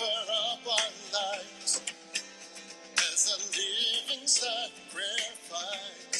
offer up our lives as a living sacrifice.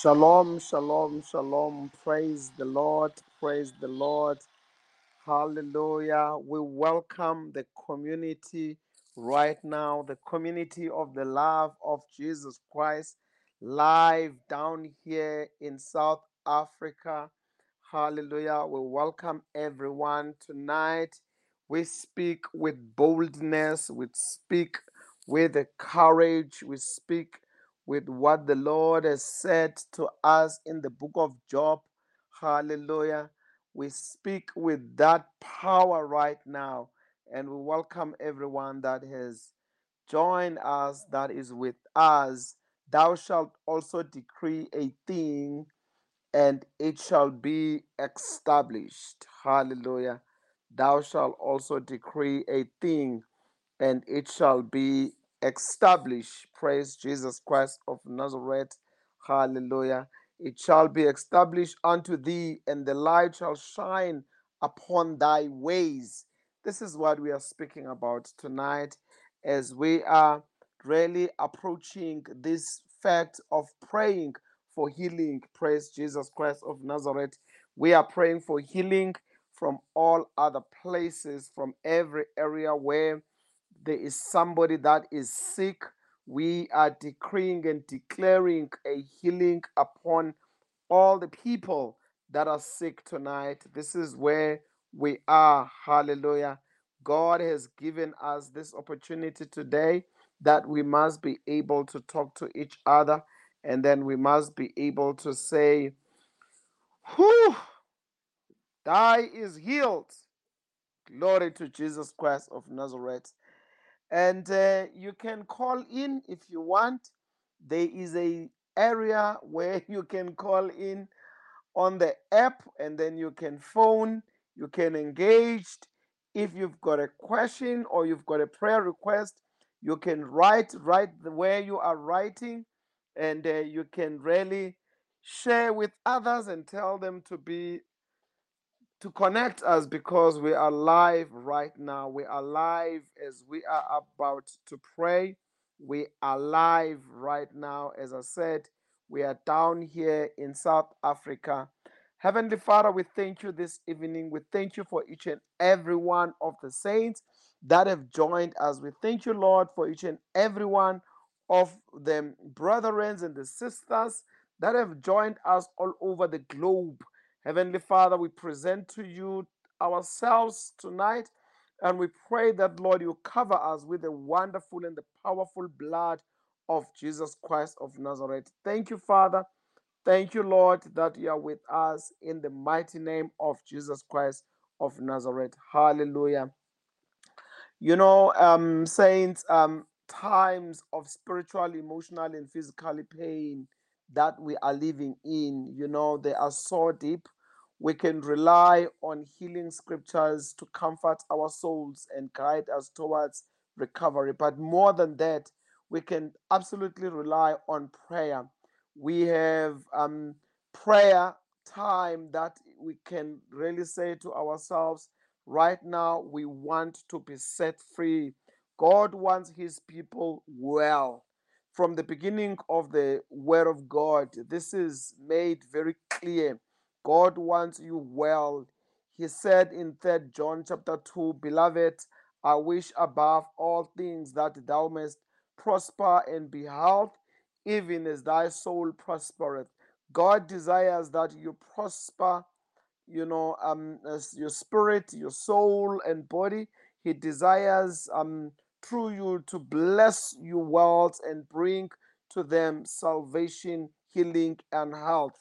Shalom, shalom, shalom. Praise the Lord, praise the Lord. Hallelujah. We welcome the community right now, the community of the love of Jesus Christ, live down here in South Africa. Hallelujah. We welcome everyone tonight. We speak with boldness, we speak with the courage, we speak with what the Lord has said to us in the book of Job. Hallelujah. We speak with that power right now, and we welcome everyone that has joined us, that is with us. Thou shalt also decree a thing, and it shall be established. Hallelujah. Thou shalt also decree a thing, and it shall be established. Praise Jesus Christ of Nazareth. Hallelujah. It shall be established unto thee, and the light shall shine upon thy ways. This is what we are speaking about tonight as we are really approaching this fact of praying for healing. Praise Jesus Christ of Nazareth. We are praying for healing from all other places, from every area where there is somebody that is sick, we are decreeing and declaring a healing upon all the people that are sick tonight. This is where we are. Hallelujah. God has given us this opportunity today that we must be able to talk to each other and then we must be able to say, Whew, thy is healed. Glory to Jesus Christ of Nazareth. And uh, you can call in if you want. There is a area where you can call in on the app and then you can phone you can engage. If you've got a question or you've got a prayer request, you can write right where you are writing, and uh, you can really share with others and tell them to be to connect us because we are live right now. We are live as we are about to pray. We are live right now. As I said, we are down here in South Africa. Heavenly Father, we thank you this evening. We thank you for each and every one of the saints that have joined us. We thank you, Lord, for each and every one of the brethren and the sisters that have joined us all over the globe. Heavenly Father, we present to you ourselves tonight and we pray that, Lord, you cover us with the wonderful and the powerful blood of Jesus Christ of Nazareth. Thank you, Father. Thank you, Lord, that you are with us in the mighty name of Jesus Christ of Nazareth. Hallelujah. You know, um, saints, um, times of spiritual, emotional, and physical pain that we are living in, you know, they are so deep. We can rely on healing scriptures to comfort our souls and guide us towards recovery. But more than that, we can absolutely rely on prayer. We have um, prayer time that we can really say to ourselves, Right now, we want to be set free. God wants his people well. From the beginning of the Word of God, this is made very clear. God wants you well. He said in 3 John chapter 2, Beloved, I wish above all things that thou mayest prosper and be health, even as thy soul prospereth. God desires that you prosper you know um as your spirit your soul and body he desires um through you to bless your world and bring to them salvation healing and health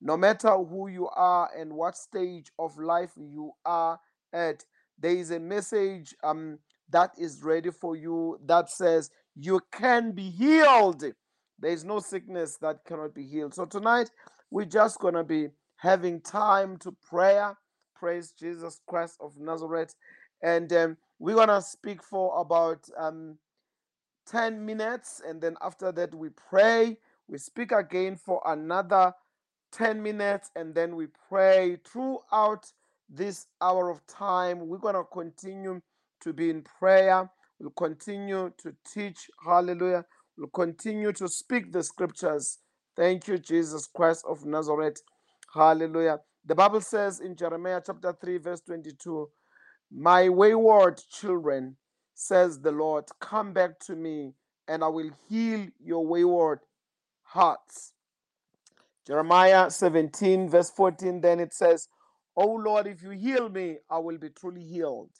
no matter who you are and what stage of life you are at there is a message um that is ready for you that says you can be healed there is no sickness that cannot be healed so tonight we're just going to be having time to prayer. Praise Jesus Christ of Nazareth. And um, we're going to speak for about um, 10 minutes. And then after that, we pray. We speak again for another 10 minutes. And then we pray throughout this hour of time. We're going to continue to be in prayer. We'll continue to teach. Hallelujah. We'll continue to speak the scriptures. Thank you, Jesus Christ of Nazareth. Hallelujah. The Bible says in Jeremiah chapter 3, verse 22, My wayward children, says the Lord, come back to me, and I will heal your wayward hearts. Jeremiah 17, verse 14, then it says, Oh Lord, if you heal me, I will be truly healed.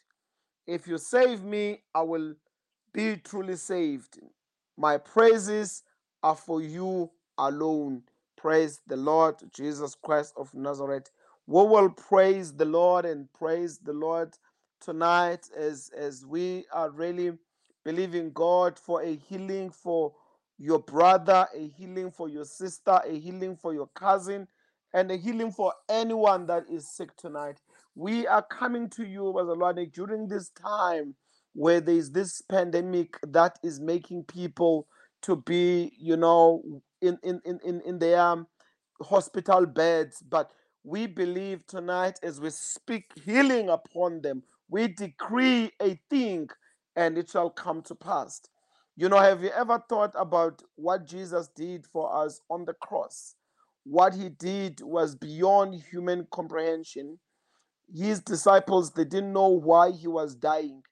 If you save me, I will be truly saved. My praises are for you alone. Praise the Lord Jesus Christ of Nazareth. We will praise the Lord and praise the Lord tonight as, as we are really believing God for a healing for your brother, a healing for your sister, a healing for your cousin, and a healing for anyone that is sick tonight. We are coming to you, Lord, during this time where there is this pandemic that is making people to be, you know, in in in in, in their um, hospital beds. But we believe tonight as we speak healing upon them, we decree a thing and it shall come to pass. You know, have you ever thought about what Jesus did for us on the cross? What he did was beyond human comprehension his disciples they didn't know why he was dying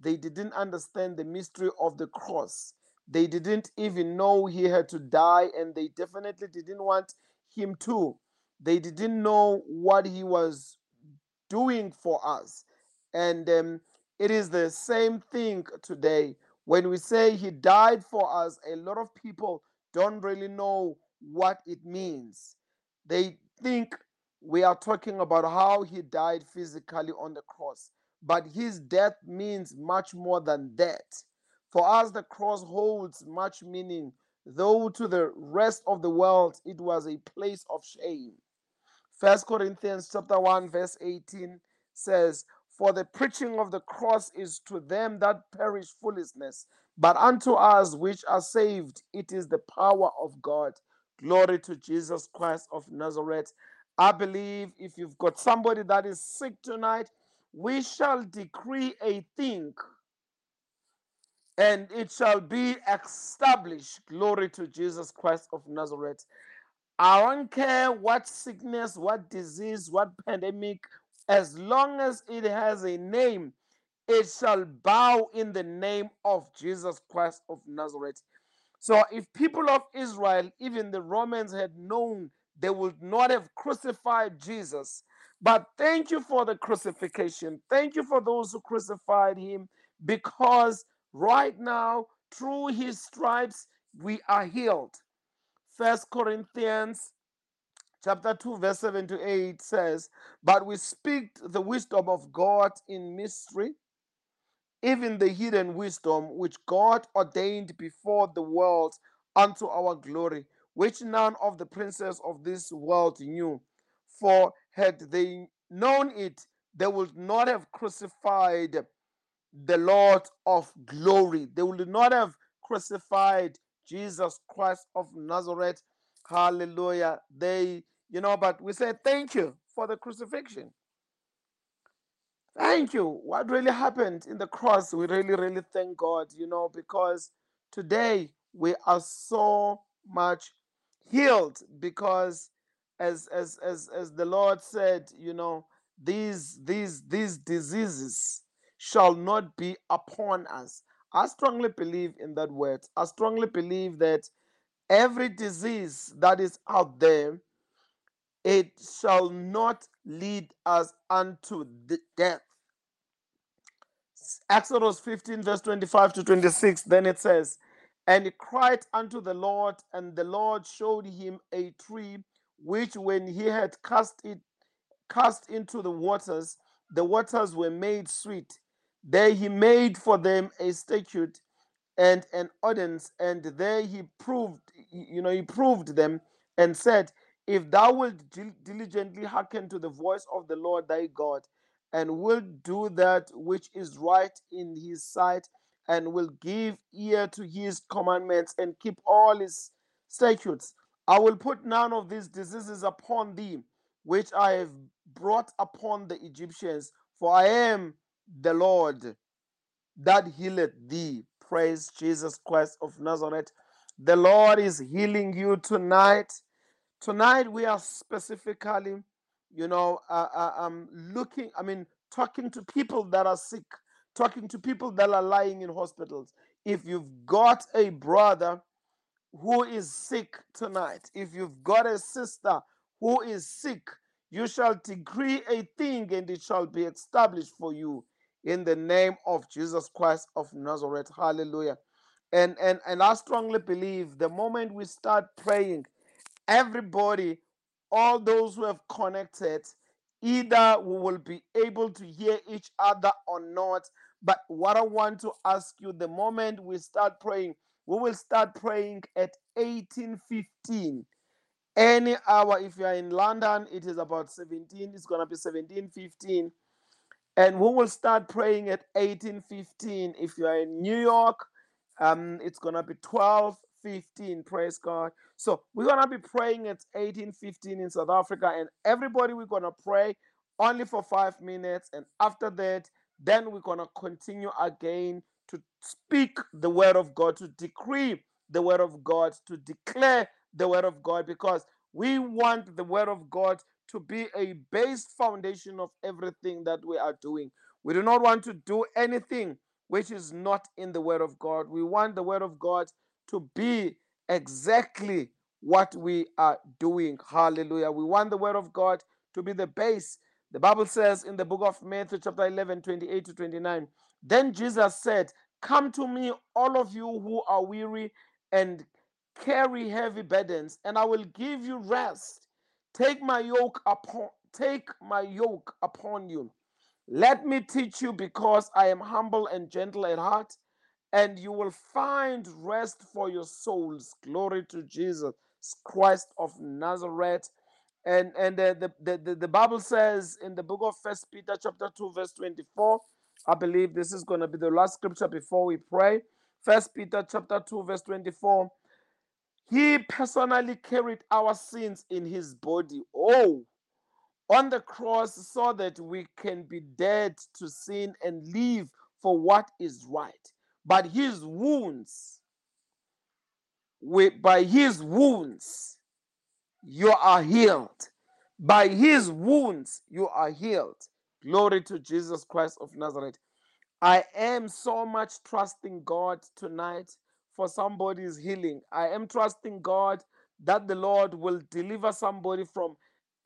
they didn't understand the mystery of the cross they didn't even know he had to die and they definitely didn't want him to they didn't know what he was doing for us. And um, it is the same thing today. When we say he died for us, a lot of people don't really know what it means. They think we are talking about how he died physically on the cross, but his death means much more than that. For us, the cross holds much meaning, though to the rest of the world it was a place of shame. First Corinthians chapter 1 verse 18 says, For the preaching of the cross is to them that perish foolishness, but unto us which are saved, it is the power of God. Glory to Jesus Christ of Nazareth. I believe if you've got somebody that is sick tonight, we shall decree a thing and it shall be established. Glory to Jesus Christ of Nazareth. I don't care what sickness, what disease, what pandemic, as long as it has a name, it shall bow in the name of Jesus Christ of Nazareth. So if people of Israel, even the Romans, had known, they would not have crucified Jesus. But thank you for the crucifixion. Thank you for those who crucified him, because right now, through his stripes, we are healed. First Corinthians chapter 2, verse 7 to 8 says, But we speak the wisdom of God in mystery even the hidden wisdom which God ordained before the world unto our glory, which none of the princes of this world knew. For had they known it, they would not have crucified the Lord of glory. They would not have crucified Jesus Christ of Nazareth. Hallelujah. They, you know, but we say thank you for the crucifixion. Thank you. What really happened in the cross, we really, really thank God, you know, because today we are so much healed because as as as as the Lord said, you know, these these these diseases shall not be upon us. I strongly believe in that word. I strongly believe that every disease that is out there, it shall not lead us unto death Exodus 15, verse 25 to 26, then it says, And he cried unto the Lord, and the Lord showed him a tree, which when he had cast it cast into the waters, the waters were made sweet. There he made for them a statute and an audience and there he proved, you know, he proved them and said, If thou wilt diligently hearken to the voice of the Lord thy God, and wilt do that which is right in his sight, and will give ear to his commandments, and keep all his statutes, I will put none of these diseases upon thee, which I have brought upon the Egyptians, for I am the Lord that healeth thee. Praise Jesus Christ of Nazareth. The Lord is healing you tonight. Tonight we are specifically, you know, uh, uh, um, looking. I mean, talking to people that are sick, talking to people that are lying in hospitals. If you've got a brother who is sick tonight, if you've got a sister who is sick, you shall decree a thing and it shall be established for you in the name of Jesus Christ of Nazareth. Hallelujah. And and and I strongly believe the moment we start praying, everybody, all those who have connected, either we will be able to hear each other or not. But what I want to ask you the moment we start praying, we will start praying at 1815 any hour if you are in london it is about 17 it's going to be 1715 and we will start praying at 1815 if you are in new york um it's gonna be 1215 praise god. So we're gonna be praying at 1815 in south africa and everybody we're gonna pray only for five minutes and after that then we're gonna continue again to speak the word of god to decree the word of god to declare the word of god because we want the word of god to be a base foundation of everything that we are doing. We do not want to do anything which is not in the Word of God. We want the Word of God to be exactly what we are doing. Hallelujah. We want the Word of God to be the base. The Bible says in the book of Matthew, chapter 11, 28 to 29, then Jesus said, Come to me, all of you who are weary and carry heavy burdens, and I will give you rest. Take my yoke upon take my yoke upon you. Let me teach you because I am humble and gentle at heart, and you will find rest for your souls. Glory to Jesus Christ of Nazareth. And and the, the, the, the Bible says in the book of First Peter chapter 2, verse 24, I believe this is going to be the last scripture before we pray. First Peter chapter 2, verse 24. He personally carried our sins in his body. Oh, on the cross so that we can be dead to sin and live for what is right. But his wounds, we, by his wounds, you are healed. By his wounds, you are healed. Glory to Jesus Christ of Nazareth. I am so much trusting God tonight for somebody's healing. I am trusting God that the Lord will deliver somebody from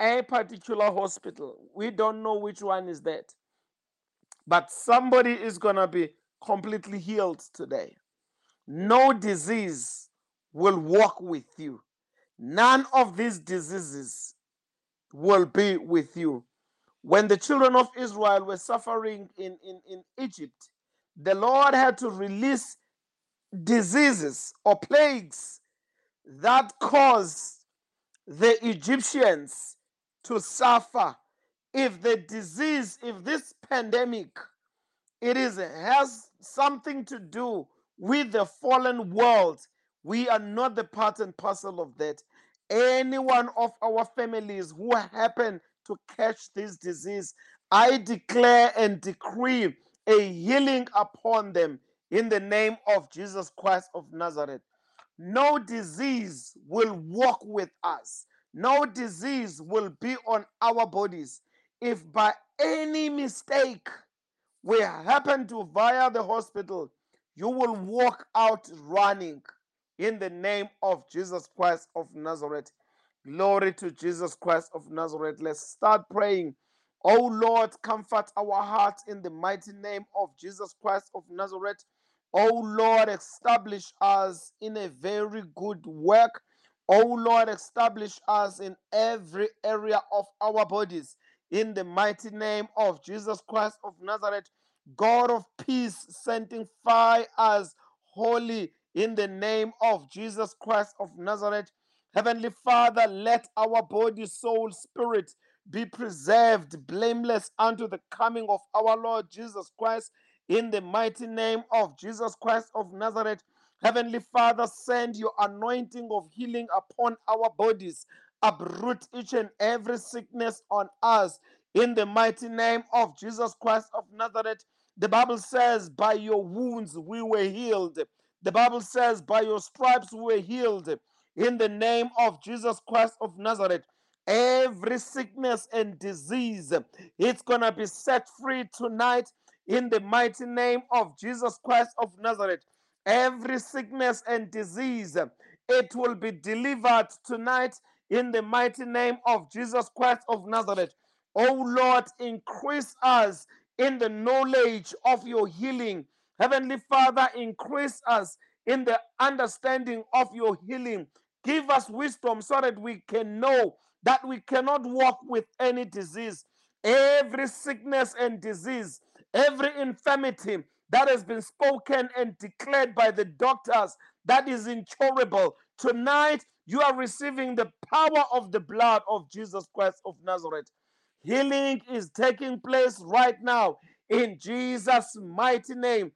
a particular hospital. We don't know which one is that, but somebody is going to be completely healed today. No disease will walk with you. None of these diseases will be with you. When the children of Israel were suffering in, in, in Egypt, the Lord had to release diseases or plagues that caused the Egyptians to suffer. If the disease, if this pandemic, it is has something to do with the fallen world, we are not the part and parcel of that. Any one of our families who happen to catch this disease, I declare and decree a healing upon them in the name of Jesus Christ of Nazareth. No disease will walk with us. No disease will be on our bodies. If by any mistake we happen to via the hospital, you will walk out running in the name of Jesus Christ of Nazareth. Glory to Jesus Christ of Nazareth. Let's start praying. Oh Lord, comfort our hearts in the mighty name of Jesus Christ of Nazareth. Oh Lord, establish us in a very good work. Oh Lord, establish us in every area of our bodies. In the mighty name of Jesus Christ of Nazareth, God of peace, sanctify us holy in the name of Jesus Christ of Nazareth. Heavenly Father, let our body, soul, spirit be preserved blameless unto the coming of our Lord Jesus Christ in the mighty name of Jesus Christ of Nazareth. Heavenly Father, send your anointing of healing upon our bodies. Uproot each and every sickness on us in the mighty name of Jesus Christ of Nazareth. The Bible says, By your wounds we were healed. The Bible says, By your stripes we were healed. In the name of Jesus Christ of Nazareth, every sickness and disease, it's going to be set free tonight in the mighty name of Jesus Christ of Nazareth. Every sickness and disease, it will be delivered tonight in the mighty name of Jesus Christ of Nazareth. Oh Lord, increase us in the knowledge of your healing. Heavenly Father, increase us in the understanding of your healing. Give us wisdom so that we can know that we cannot walk with any disease. Every sickness and disease, every infirmity that has been spoken and declared by the doctors that is incurable. Tonight, you are receiving the power of the blood of Jesus Christ of Nazareth. Healing is taking place right now in Jesus' mighty name.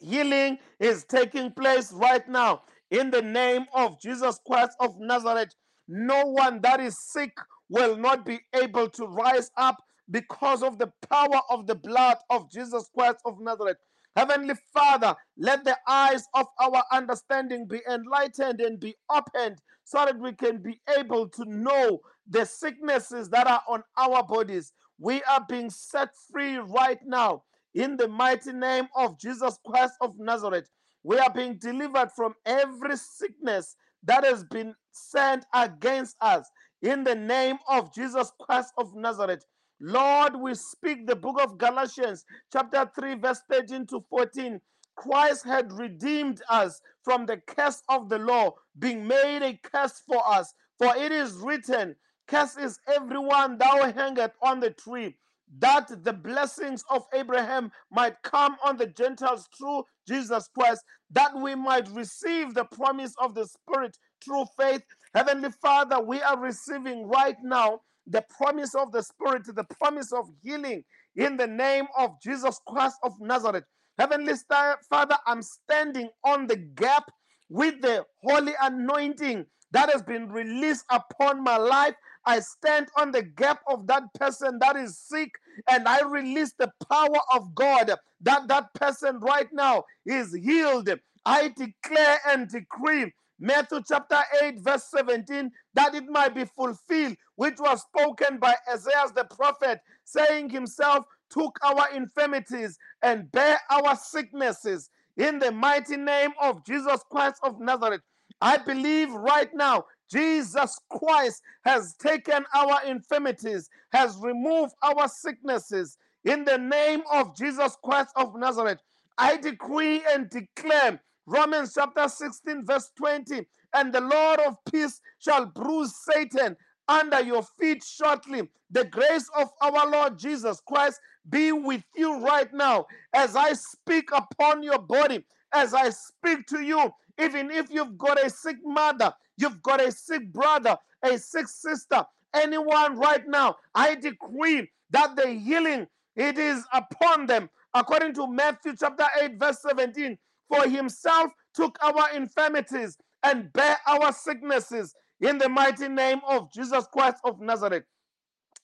Healing is taking place right now in the name of Jesus Christ of Nazareth. No one that is sick will not be able to rise up because of the power of the blood of Jesus Christ of Nazareth. Heavenly Father, let the eyes of our understanding be enlightened and be opened so that we can be able to know the sicknesses that are on our bodies. We are being set free right now in the mighty name of Jesus Christ of Nazareth. We are being delivered from every sickness that has been sent against us in the name of Jesus Christ of Nazareth. Lord, we speak the book of Galatians, chapter 3, verse 13 to 14. Christ had redeemed us from the curse of the law, being made a curse for us. For it is written, Curse is everyone thou hangeth on the tree, that the blessings of Abraham might come on the Gentiles through Jesus Christ, that we might receive the promise of the Spirit through faith. Heavenly Father, we are receiving right now the promise of the Spirit, the promise of healing in the name of Jesus Christ of Nazareth. Heavenly Father, I'm standing on the gap with the holy anointing that has been released upon my life. I stand on the gap of that person that is sick and I release the power of God that that person right now is healed. I declare and decree Matthew chapter 8, verse 17, that it might be fulfilled, which was spoken by Isaiah the prophet, saying himself, took our infirmities and bear our sicknesses in the mighty name of Jesus Christ of Nazareth. I believe right now Jesus Christ has taken our infirmities, has removed our sicknesses in the name of Jesus Christ of Nazareth. I decree and declare Romans chapter 16, verse 20, and the Lord of peace shall bruise Satan under your feet shortly. The grace of our Lord Jesus Christ be with you right now as I speak upon your body, as I speak to you. Even if you've got a sick mother, you've got a sick brother, a sick sister, anyone right now, I decree that the healing it is upon them. According to Matthew chapter 8, verse 17, for himself took our infirmities and bear our sicknesses in the mighty name of Jesus Christ of Nazareth.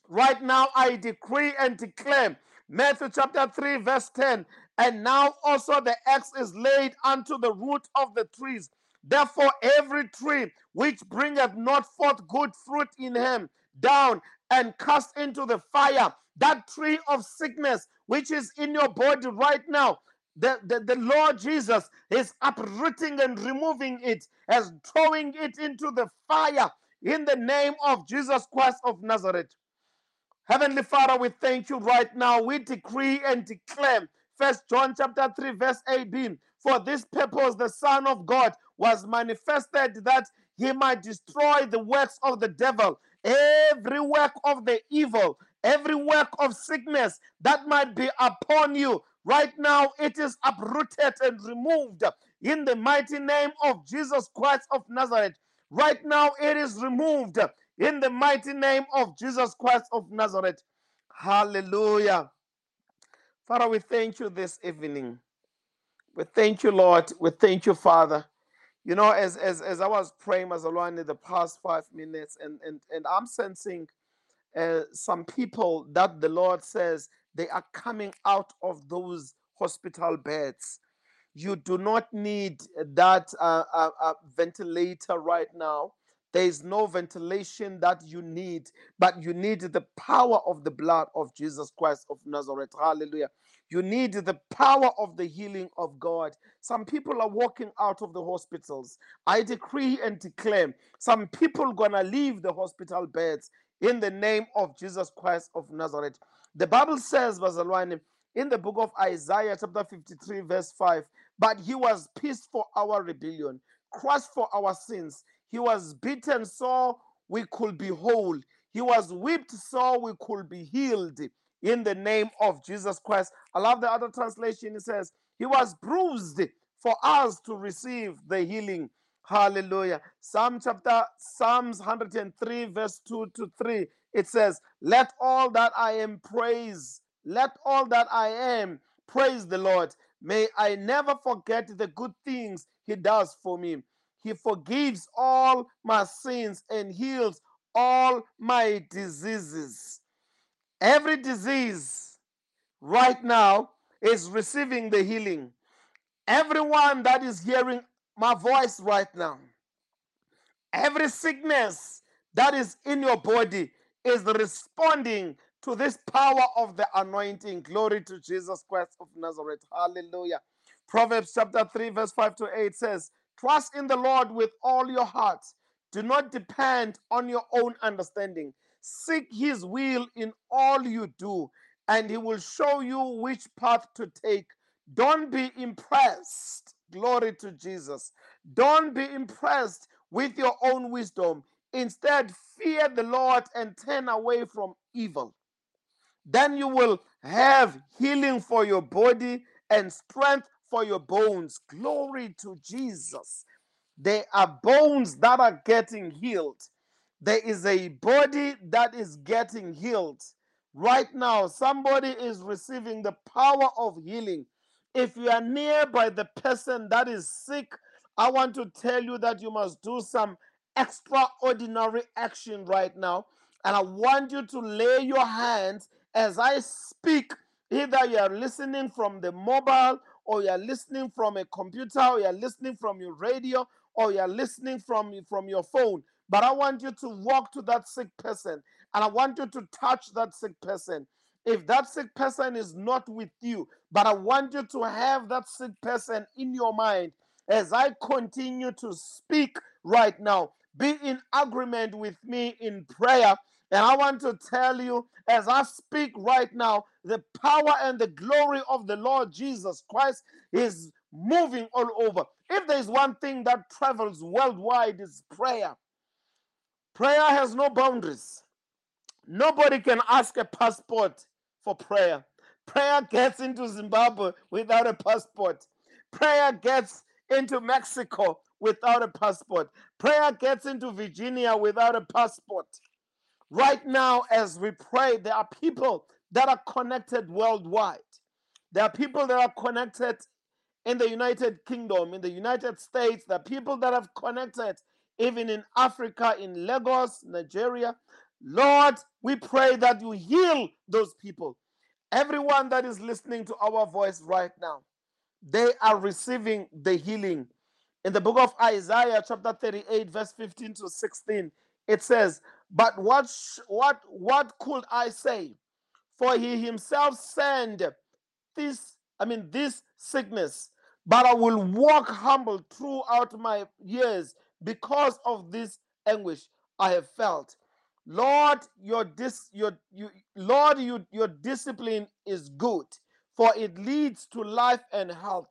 Right now, I decree and declare Matthew chapter 3, verse 10. And now also the axe is laid unto the root of the trees. Therefore, every tree which bringeth not forth good fruit in him, down and cast into the fire. That tree of sickness which is in your body right now, the, the, the Lord Jesus is uprooting and removing it, as throwing it into the fire in the name of Jesus Christ of Nazareth. Heavenly Father, we thank you right now. We decree and declare, First John chapter 3, verse 18. For this purpose the Son of God was manifested that he might destroy the works of the devil, every work of the evil, every work of sickness that might be upon you. Right now, it is uprooted and removed in the mighty name of Jesus Christ of Nazareth. Right now, it is removed in the mighty name of Jesus Christ of Nazareth. Hallelujah. Father, we thank you this evening. We thank you, Lord. We thank you, Father. You know, as as, as I was praying, Mazalwane, in the past five minutes, and, and, and I'm sensing uh, some people that the Lord says they are coming out of those hospital beds. You do not need that uh, uh, uh, ventilator right now. There is no ventilation that you need, but you need the power of the blood of Jesus Christ of Nazareth. Hallelujah. You need the power of the healing of God. Some people are walking out of the hospitals. I decree and declare some people gonna leave the hospital beds in the name of Jesus Christ of Nazareth. The Bible says, Bazalwane, in the book of Isaiah, chapter 53, verse 5, but he was pierced for our rebellion, crushed for our sins. He was beaten so we could be whole. He was whipped so we could be healed in the name of Jesus Christ. I love the other translation. It says, He was bruised for us to receive the healing. Hallelujah. Psalm chapter, Psalms 103, verse 2 to 3. It says, Let all that I am praise, let all that I am praise the Lord. May I never forget the good things He does for me. He forgives all my sins and heals all my diseases. Every disease right now is receiving the healing. Everyone that is hearing my voice right now, every sickness that is in your body is responding to this power of the anointing. Glory to Jesus Christ of Nazareth. Hallelujah. Proverbs chapter 3, verse 5 to 8 says, Trust in the Lord with all your heart. Do not depend on your own understanding. Seek his will in all you do, and he will show you which path to take. Don't be impressed. Glory to Jesus. Don't be impressed with your own wisdom. Instead, fear the Lord and turn away from evil. Then you will have healing for your body and strength for your bones. Glory to Jesus. There are bones that are getting healed. There is a body that is getting healed. Right now, somebody is receiving the power of healing. If you are nearby the person that is sick, I want to tell you that you must do some extraordinary action right now. And I want you to lay your hands as I speak. Either you are listening from the mobile, or you are listening from a computer, or you are listening from your radio, or you are listening from, from your phone. But I want you to walk to that sick person and I want you to touch that sick person. If that sick person is not with you, but I want you to have that sick person in your mind as I continue to speak right now. Be in agreement with me in prayer. And I want to tell you, as I speak right now, the power and the glory of the Lord Jesus Christ is moving all over. If there's one thing that travels worldwide, is prayer. Prayer has no boundaries. Nobody can ask a passport for prayer. Prayer gets into Zimbabwe without a passport. Prayer gets into Mexico without a passport. Prayer gets into Virginia without a passport. Right now, as we pray, there are people that are connected worldwide. There are people that are connected in the United Kingdom, in the United States. There are people that have connected even in Africa, in Lagos, Nigeria. Lord, we pray that you heal those people. Everyone that is listening to our voice right now, they are receiving the healing. In the book of Isaiah, chapter 38, verse 15 to 16, it says, But what what what could I say? For he himself sent this, I mean, this sickness, but I will walk humble throughout my years because of this anguish I have felt. Lord, your dis your you Lord, you, your discipline is good, for it leads to life and health.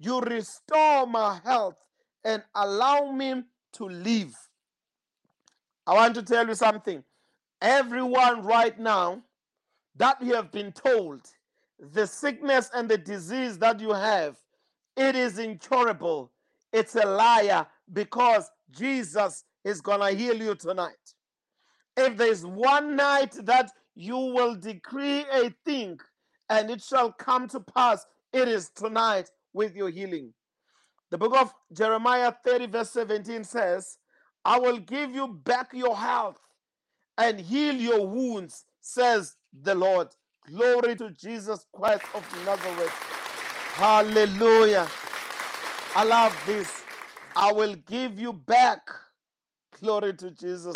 You restore my health and allow me to live. I want to tell you something. Everyone right now that you have been told the sickness and the disease that you have, it is incurable. It's a liar because Jesus is going to heal you tonight. If there's one night that you will decree a thing and it shall come to pass, it is tonight with your healing. The book of Jeremiah 30, verse 17 says, I will give you back your health and heal your wounds, says the Lord. Glory to Jesus Christ of Nazareth. Hallelujah. I love this. I will give you back. Glory to Jesus.